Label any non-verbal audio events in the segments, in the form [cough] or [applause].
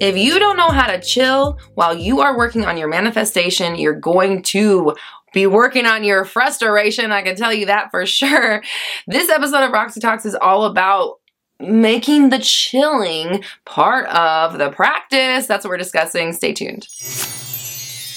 If you don't know how to chill while you are working on your manifestation, you're going to be working on your frustration. I can tell you that for sure. This episode of Roxy Talks is all about making the chilling part of the practice. That's what we're discussing. Stay tuned.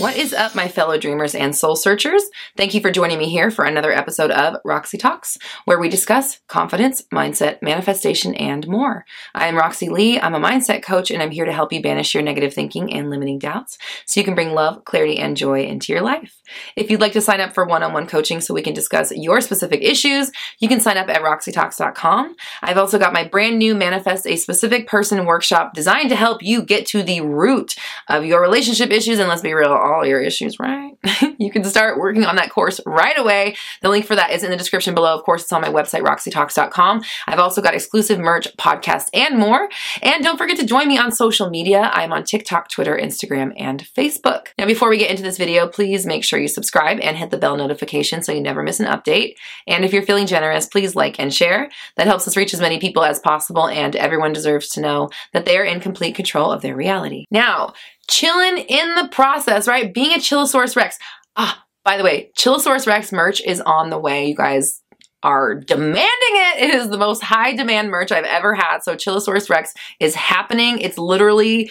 What is up, my fellow dreamers and soul searchers? Thank you for joining me here for another episode of Roxy Talks, where we discuss confidence, mindset, manifestation, and more. I am Roxy Lee. I'm a mindset coach, and I'm here to help you banish your negative thinking and limiting doubts so you can bring love, clarity, and joy into your life. If you'd like to sign up for one on one coaching so we can discuss your specific issues, you can sign up at roxytalks.com. I've also got my brand new Manifest a Specific Person workshop designed to help you get to the root of your relationship issues. And let's be real, all your issues, right? [laughs] you can start working on that course right away. The link for that is in the description below. Of course, it's on my website, roxytalks.com. I've also got exclusive merch, podcasts, and more. And don't forget to join me on social media. I'm on TikTok, Twitter, Instagram, and Facebook. Now, before we get into this video, please make sure you subscribe and hit the bell notification so you never miss an update. And if you're feeling generous, please like and share. That helps us reach as many people as possible, and everyone deserves to know that they are in complete control of their reality. Now, chilling in the process, right? Being a Chillosaurus Rex. Ah, by the way, Chillosaurus Rex merch is on the way. You guys are demanding it. It is the most high demand merch I've ever had. So Chillosaurus Rex is happening. It's literally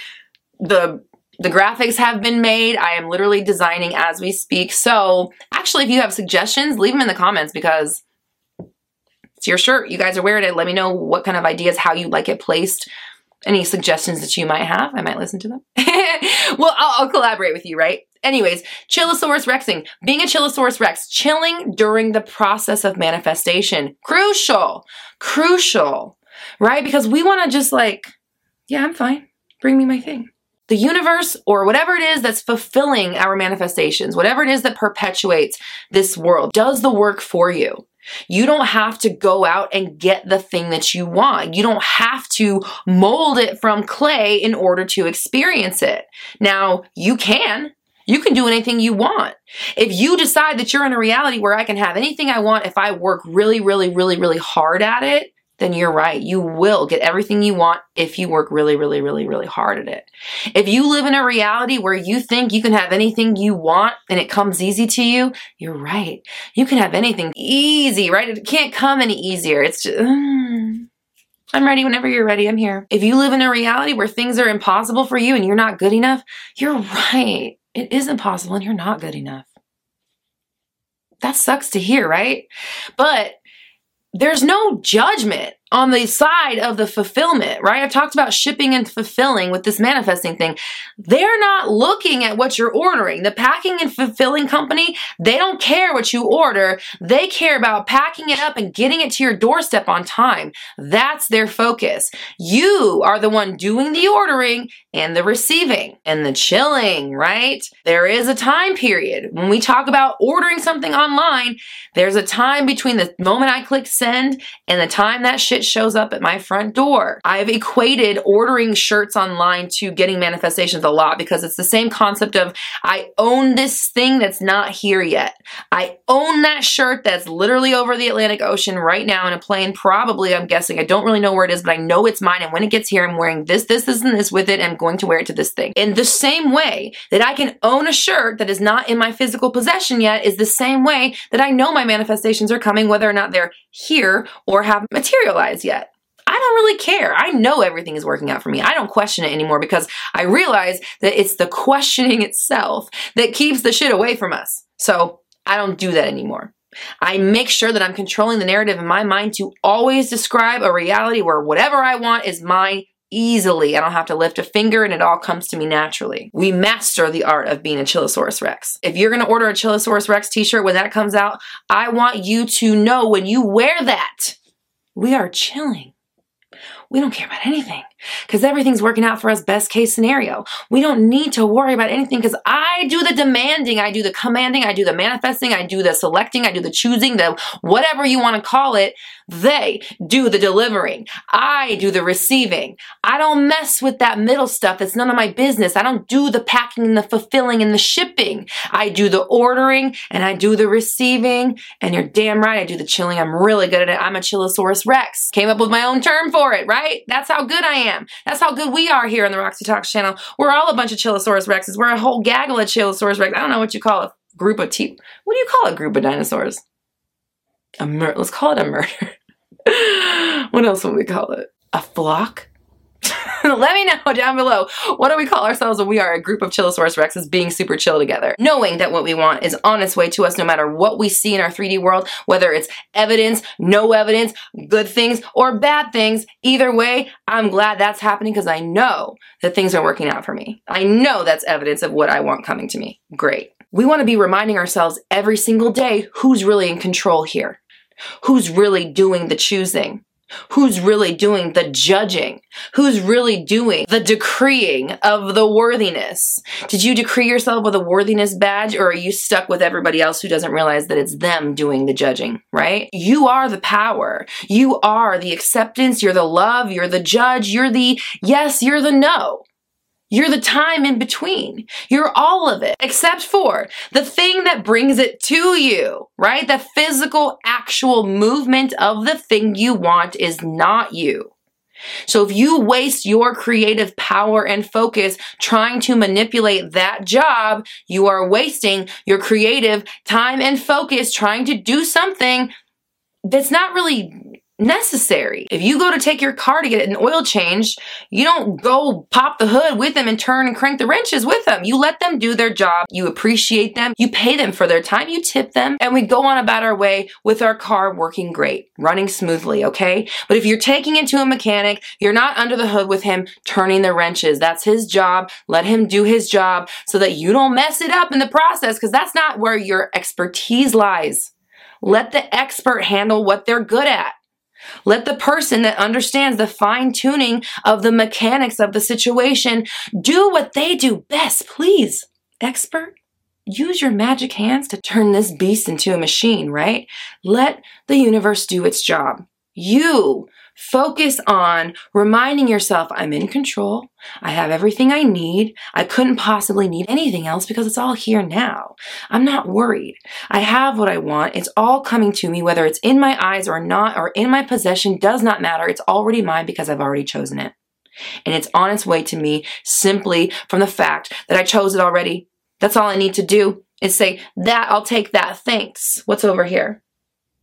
the the graphics have been made. I am literally designing as we speak. So, actually, if you have suggestions, leave them in the comments because it's your shirt. You guys are wearing it. Let me know what kind of ideas, how you like it placed, any suggestions that you might have. I might listen to them. [laughs] well, I'll, I'll, collaborate with you, right? Anyways, Chillosaurus Rexing, being a Chillosaurus Rex, chilling during the process of manifestation, crucial, crucial, right? Because we want to just like, yeah, I'm fine. Bring me my thing. The universe, or whatever it is that's fulfilling our manifestations, whatever it is that perpetuates this world, does the work for you. You don't have to go out and get the thing that you want. You don't have to mold it from clay in order to experience it. Now, you can. You can do anything you want. If you decide that you're in a reality where I can have anything I want if I work really, really, really, really hard at it, then you're right. You will get everything you want if you work really, really, really, really hard at it. If you live in a reality where you think you can have anything you want and it comes easy to you, you're right. You can have anything easy, right? It can't come any easier. It's just, mm, I'm ready whenever you're ready. I'm here. If you live in a reality where things are impossible for you and you're not good enough, you're right. It is impossible and you're not good enough. That sucks to hear, right? But there's no judgment on the side of the fulfillment, right? I've talked about shipping and fulfilling with this manifesting thing. They're not looking at what you're ordering. The packing and fulfilling company, they don't care what you order. They care about packing it up and getting it to your doorstep on time. That's their focus. You are the one doing the ordering and the receiving and the chilling, right? There is a time period. When we talk about ordering something online, there's a time between the moment I click send and the time that shit shows up at my front door. I've equated ordering shirts online to getting manifestations a lot because it's the same concept of I own this thing that's not here yet. I own that shirt that's literally over the Atlantic Ocean right now in a plane, probably, I'm guessing. I don't really know where it is, but I know it's mine. And when it gets here, I'm wearing this, this, this, and this with it, and I'm going to wear it to this thing. In the same way that I can own a shirt that is not in my physical possession yet, is the same way that I know my manifestations are coming, whether or not they're here or have materialized yet. I don't really care. I know everything is working out for me. I don't question it anymore because I realize that it's the [laughs] questioning itself that keeps the shit away from us. So I don't do that anymore. I make sure that I'm controlling the narrative in my mind to always describe a reality where whatever I want is mine easily. I don't have to lift a finger and it all comes to me naturally. We master the art of being a Chillosaurus Rex. If you're going to order a Chillosaurus Rex t-shirt when that comes out, I want you to know when you wear that, we are chilling. We don't care about anything. because everything's working out for us best case scenario. We don't need to worry about anything because I do the demanding, I do the commanding, I do the manifesting, I do the selecting, I do the choosing, the whatever you want to call it. They do the delivering. I do the receiving. I don't mess with that middle stuff. It's none of my business. I don't do the packing and the fulfilling and the shipping. I do the ordering and I do the receiving. And you're damn right, I do the chilling. I'm really good at it. I'm a Chillosaurus Rex. Came up with my own term for it, right? That's how good I am. That's how good we are here on the Roxy Talks channel. We're all a bunch of Chillosaurus Rexes. We're a whole gaggle of Chillosaurus Rex. I don't know what you call a group of T. What do you call a group of dinosaurs? A mur- let's call it a murder. [laughs] [laughs] what else would we call it? A flock? [laughs] Let me know down below. What do we call ourselves when we are a group of Chillosaurus Rexes being super chill together? Knowing that what we want is on its way to us no matter what we see in our 3D world, whether it's evidence, no evidence, good things, or bad things. Either way, I'm glad that's happening because I know that things are working out for me. I know that's evidence of what I want coming to me. Great. We want to be reminding ourselves every single day who's really in control here. Who's really doing the choosing? Who's really doing the judging? Who's really doing the decreeing of the worthiness? Did you decree yourself with a worthiness badge or are you stuck with everybody else who doesn't realize that it's them doing the judging, right? You are the power. You are the acceptance. You're the love. You're the judge. You're the yes. You're the no. You're the time in between. You're all of it, except for the thing that brings it to you, right? The physical, actual movement of the thing you want is not you. So if you waste your creative power and focus trying to manipulate that job, you are wasting your creative time and focus trying to do something that's not really necessary. If you go to take your car to get an oil change, you don't go pop the hood with them and turn and crank the wrenches with them. You let them do their job. You appreciate them. You pay them for their time. You tip them and we go on about our way with our car working great, running smoothly. Okay. But if you're taking it to a mechanic, you're not under the hood with him turning the wrenches. That's his job. Let him do his job so that you don't mess it up in the process because that's not where your expertise lies. Let the expert handle what they're good at. Let the person that understands the fine tuning of the mechanics of the situation do what they do best, please. Expert, use your magic hands to turn this beast into a machine, right? Let the universe do its job. You Focus on reminding yourself I'm in control. I have everything I need. I couldn't possibly need anything else because it's all here now. I'm not worried. I have what I want. It's all coming to me, whether it's in my eyes or not, or in my possession, does not matter. It's already mine because I've already chosen it. And it's on its way to me simply from the fact that I chose it already. That's all I need to do is say, that, I'll take that. Thanks. What's over here?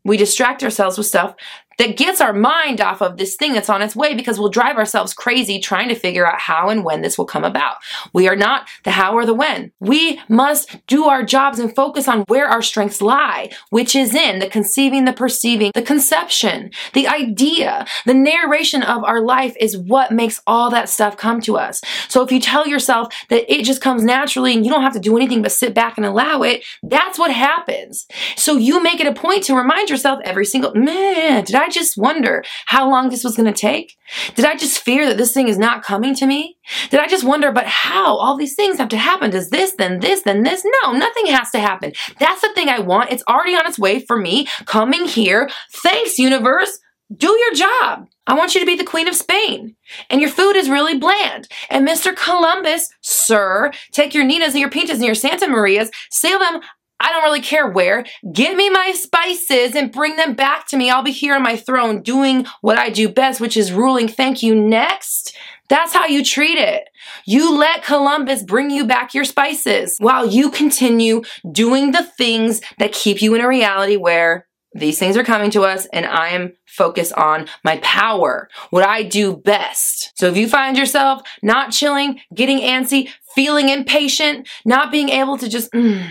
We distract ourselves with stuff that gets our mind off of this thing that's on its way because we'll drive ourselves crazy trying to figure out how and when this will come about. We are not the how or the when. We must do our jobs and focus on where our strengths lie, which is in the conceiving, the perceiving, the conception, the idea, the narration of our life is what makes all that stuff come to us. So if you tell yourself that it just comes naturally and you don't have to do anything but sit back and allow it, that's what happens. So you make it a point to remind yourself every single, man, did I I just wonder how long this was going to take? Did I just fear that this thing is not coming to me? Did I just wonder, but how? All these things have to happen. Does this, then this, then this? No, nothing has to happen. That's the thing I want. It's already on its way for me coming here. Thanks, universe. Do your job. I want you to be the Queen of Spain. And your food is really bland. And Mr. Columbus, sir, take your Ninas and your Pintas and your Santa Marias, sail them I don't really care where. Get me my spices and bring them back to me. I'll be here on my throne doing what I do best, which is ruling. Thank you. Next. That's how you treat it. You let Columbus bring you back your spices while you continue doing the things that keep you in a reality where these things are coming to us and I am focused on my power, what I do best. So if you find yourself not chilling, getting antsy, feeling impatient, not being able to just, mm,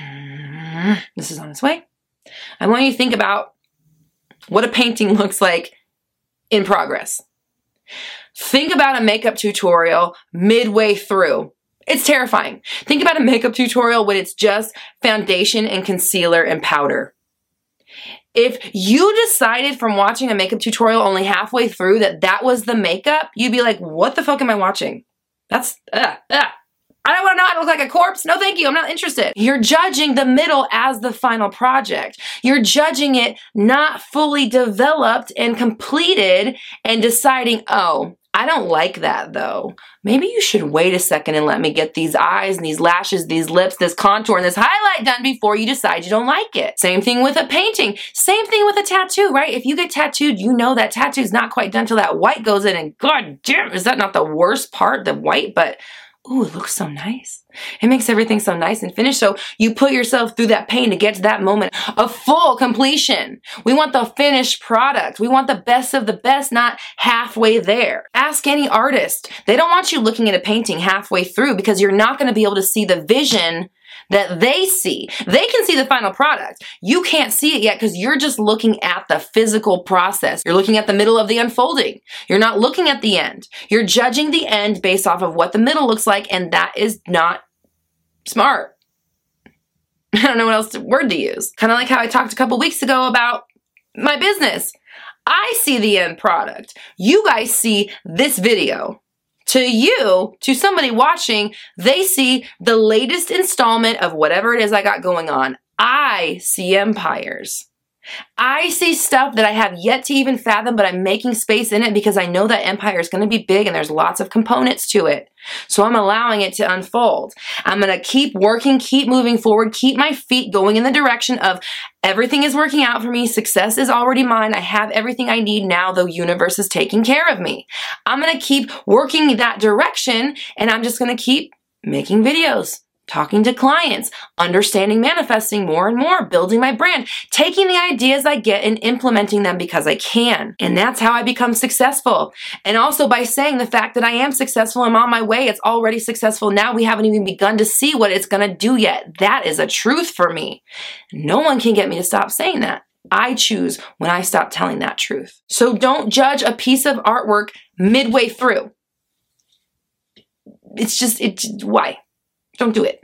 this is on its way. I want you to think about what a painting [laughs] looks like in progress. Think about a makeup tutorial midway through. It's terrifying. Think about a makeup tutorial when it's just foundation and concealer and powder. If you decided from watching a makeup tutorial only halfway through that that was the makeup, you'd be like, what the fuck am I watching? That's, uh, uh. I don't want to know how to look like a corpse. No, thank you. I'm not interested. You're judging the middle as the final project. You're judging it not fully developed and completed and deciding, oh, I don't like that though. Maybe you should wait a second and let me get these eyes and these lashes, these lips, this contour, and this highlight done before you decide you don't like it. Same thing with a painting. Same thing with a tattoo, right? If you get tattooed, you know that tattoo's not quite done till that white goes in, and god damn, is that not the worst part, the white? But ooh, it looks so nice. It makes everything so nice and finished. So you put yourself through that pain to get to that moment of full completion. We want the finished product. We want the best of the best, not halfway there. Ask any artist. They don't want you looking at a painting halfway through because you're not going to be able to see the vision that they see. They can see the final product. You can't see it yet because you're just looking at the physical process. You're looking at the middle of the unfolding. You're not looking at the end. You're judging the end based off of what the middle looks like, and that is not smart. [laughs] I don't know what else to, word to use. Kind of like how I talked a couple weeks ago about my business. I see the end product. You guys see this video to you, to somebody watching, they see the latest installment of whatever it is I got going on. I see empires. I see stuff that I have yet to even fathom, but I'm making space in it because I know that empire is going to be big and there's lots of components to it. So I'm allowing it to unfold. I'm going to keep working, keep moving forward, keep my feet going in the direction of everything is working out for me. Success is already mine. I have everything I need now. The universe is taking care of me. I'm going to keep working that direction and I'm just going to keep making videos talking to clients, understanding manifesting more and more, building my brand, taking the ideas I get and implementing them because I can. And that's how I become successful. And also by saying the fact that I am successful, I'm on my way, it's already successful now. We haven't even begun to see what it's going to do yet. That is a truth for me. No one can get me to stop saying that. I choose when I stop telling that truth. So don't judge a piece of artwork midway through. It's just, it, why? Don't do it.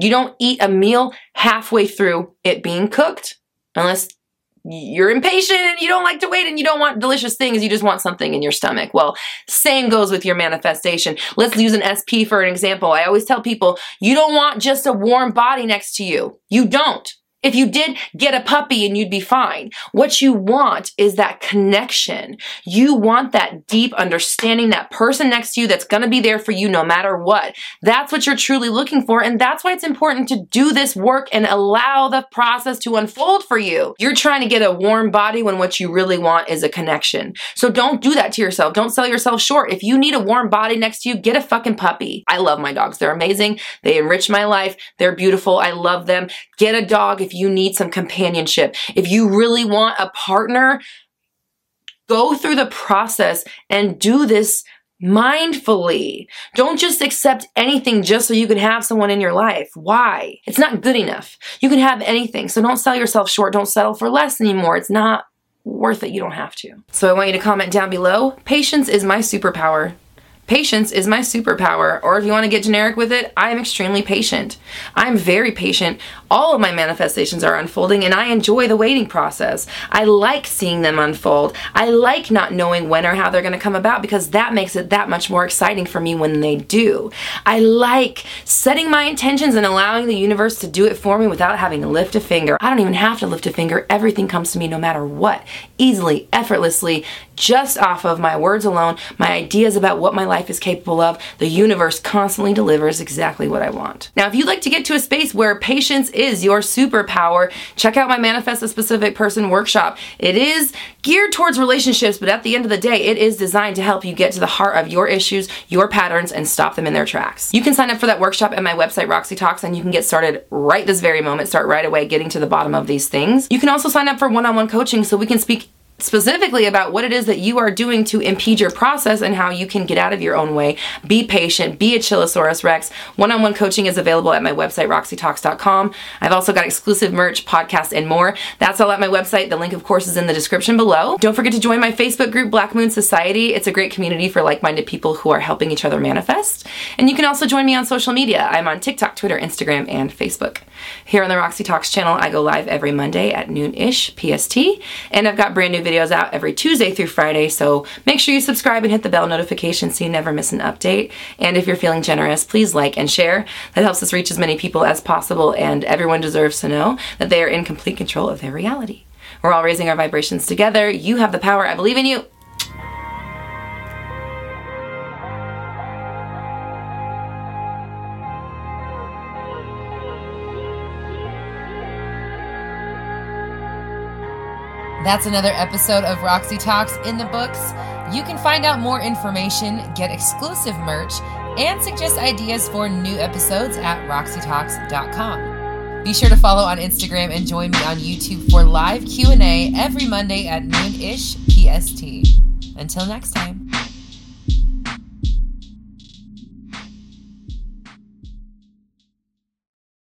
You don't eat a meal halfway through it being cooked unless you're impatient and you don't like to wait and you don't want delicious things. You just want something in your stomach. Well, same goes with your manifestation. Let's use an SP for an example. I always tell people you don't want just a warm body next to you. You don't. If you did get a puppy and you'd be fine. What you want is that connection. You want that deep understanding, that person next to you that's going to be there for you no matter what. That's what you're truly looking for. And that's why it's important to do this work and allow the process to unfold for you. You're trying to get a warm body when what you really want is a connection. So don't do that to yourself. Don't sell yourself short. If you need a warm body next to you, get a fucking puppy. I love my dogs. They're amazing. They enrich my life. They're beautiful. I love them. Get a dog if you need some companionship, if you really want a partner, go through the process and do this mindfully. Don't just accept anything just so you can have someone in your life. Why? It's not good enough. You can have anything. So don't sell yourself short. Don't settle for less anymore. It's not worth it. You don't have to. So I want you to comment down below. Patience is my superpower. Patience is my superpower, or if you want to get generic with it, I am extremely patient. I'm very patient. All of my manifestations are unfolding, and I enjoy the waiting process. I like seeing them unfold. I like not knowing when or how they're going to come about because that makes it that much more exciting for me when they do. I like setting my intentions and allowing the universe to do it for me without having to lift a finger. I don't even have to lift a finger. Everything comes to me no matter what, easily, effortlessly, just off of my words alone, my ideas about what my life is capable of, the universe constantly delivers exactly what I want. Now, if you'd like to get to a space where patience is your superpower, check out my Manifest a Specific Person workshop. It is geared towards relationships, but at the end of the day, it is designed to help you get to the heart of your issues, your patterns, and stop them in their tracks. You can sign up for that workshop at my website, Roxy Talks, and you can get started right this very moment. Start right away getting to the bottom of these things. You can also sign up for one on one coaching so we can speak specifically about what it is that you are doing to impede your process and how you can get out of your own way. Be patient, be a Chillosaurus Rex. One on one coaching is available at my website, roxytalks.com. I've also got exclusive merch, podcasts, and more. That's all at my website. The link, of course, is in the description below. Don't forget to join my Facebook group, Black Moon Society. It's a great community for like minded people who are helping each other manifest. And you can also join me on social media. I'm on TikTok, Twitter, Instagram, and Facebook. Here on the Roxy Talks channel, I go live every Monday at noon ish PST. And I've got brand new videos out every Tuesday through Friday, so make sure you subscribe and hit the bell notification so you never miss an update. And if you're feeling generous, please like and share. That helps us reach as many people as possible, and everyone deserves to know that they are in complete control of their reality. We're all raising our vibrations together. You have the power. I believe in you. That's another episode of Roxy Talks in the books. You can find out more information, get exclusive merch, and suggest ideas for new episodes at roxytalks.com. Be sure to follow on Instagram and join me on YouTube for live Q&A every Monday at noon-ish PST. Until next time.